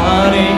heart